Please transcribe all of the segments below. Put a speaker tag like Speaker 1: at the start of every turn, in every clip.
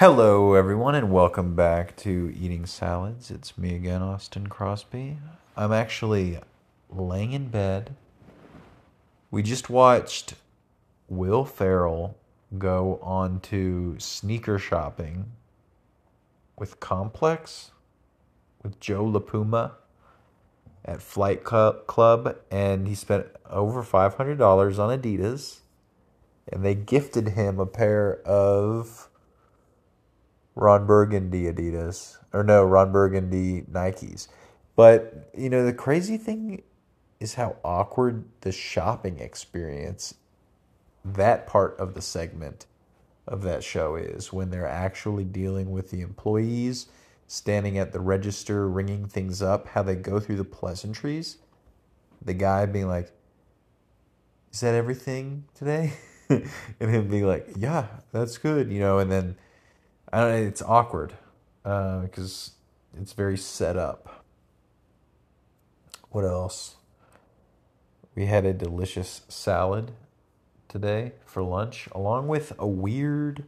Speaker 1: Hello, everyone, and welcome back to Eating Salads. It's me again, Austin Crosby. I'm actually laying in bed. We just watched Will Ferrell go on to sneaker shopping with Complex, with Joe LaPuma at Flight Club, and he spent over $500 on Adidas, and they gifted him a pair of Ron Burgundy Adidas or no Ron Burgundy Nikes. But you know the crazy thing is how awkward the shopping experience that part of the segment of that show is when they're actually dealing with the employees standing at the register ringing things up how they go through the pleasantries the guy being like is that everything today and him being like yeah that's good you know and then know, it's awkward because uh, it's very set up. What else? We had a delicious salad today for lunch, along with a weird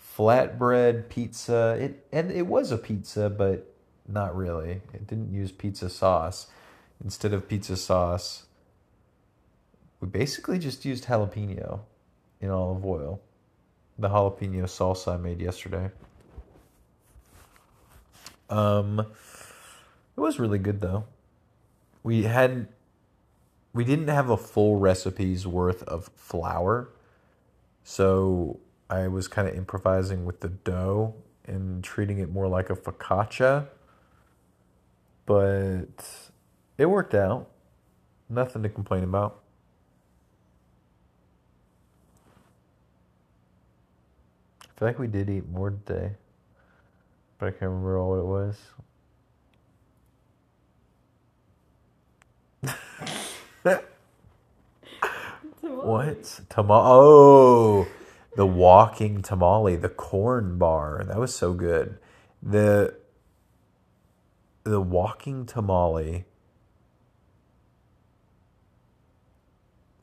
Speaker 1: flatbread pizza. It and it was a pizza, but not really. It didn't use pizza sauce. Instead of pizza sauce, we basically just used jalapeno in olive oil the jalapeno salsa I made yesterday. Um, it was really good though. We had we didn't have a full recipe's worth of flour, so I was kind of improvising with the dough and treating it more like a focaccia. But it worked out. Nothing to complain about. Feel like we did eat more today, but I can't remember all what it was. what? Tamale. Oh, the walking tamale, the corn bar. That was so good. The the walking tamale.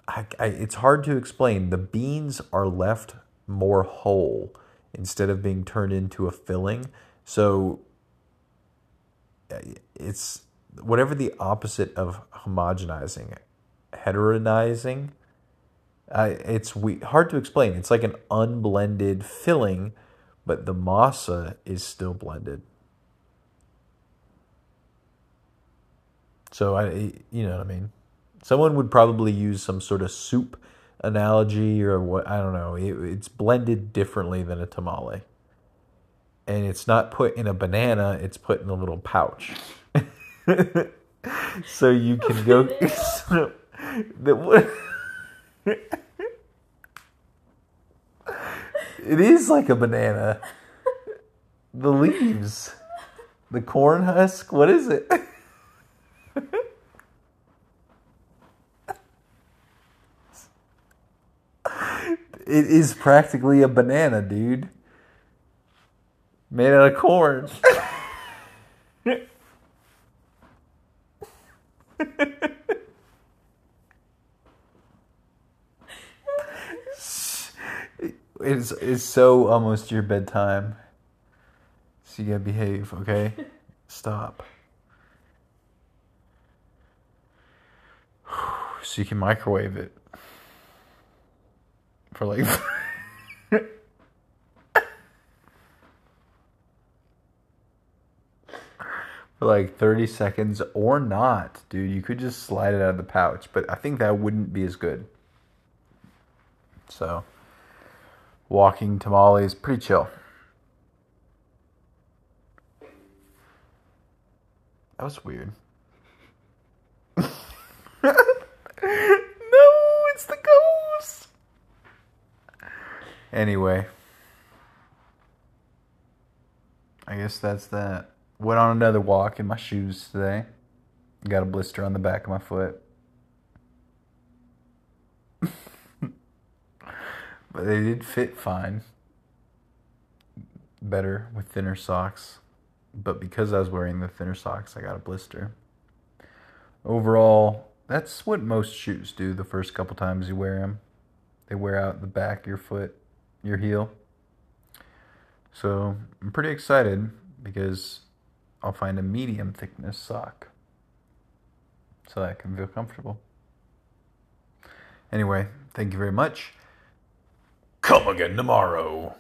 Speaker 1: I, I, it's hard to explain. The beans are left more whole instead of being turned into a filling. So it's whatever the opposite of homogenizing, heteronizing. Uh, it's we, hard to explain. It's like an unblended filling, but the masa is still blended. So I, you know what I mean. Someone would probably use some sort of soup analogy or what I don't know. It, it's blended differently than a tamale, and it's not put in a banana. It's put in a little pouch, so you can go. so, the, it is like a banana. The leaves, the corn husk. What is it? It is practically a banana, dude. Made out of corn. it's it's so almost your bedtime. So you gotta behave, okay? Stop. So you can microwave it for like for like 30 seconds or not, dude. You could just slide it out of the pouch, but I think that wouldn't be as good. So, walking tamale is pretty chill. That was weird. Anyway. I guess that's that. Went on another walk in my shoes today. Got a blister on the back of my foot. but they did fit fine. Better with thinner socks. But because I was wearing the thinner socks, I got a blister. Overall, that's what most shoes do the first couple times you wear them. They wear out the back of your foot your heel. So I'm pretty excited because I'll find a medium thickness sock so that I can feel comfortable. Anyway, thank you very much. Come again tomorrow.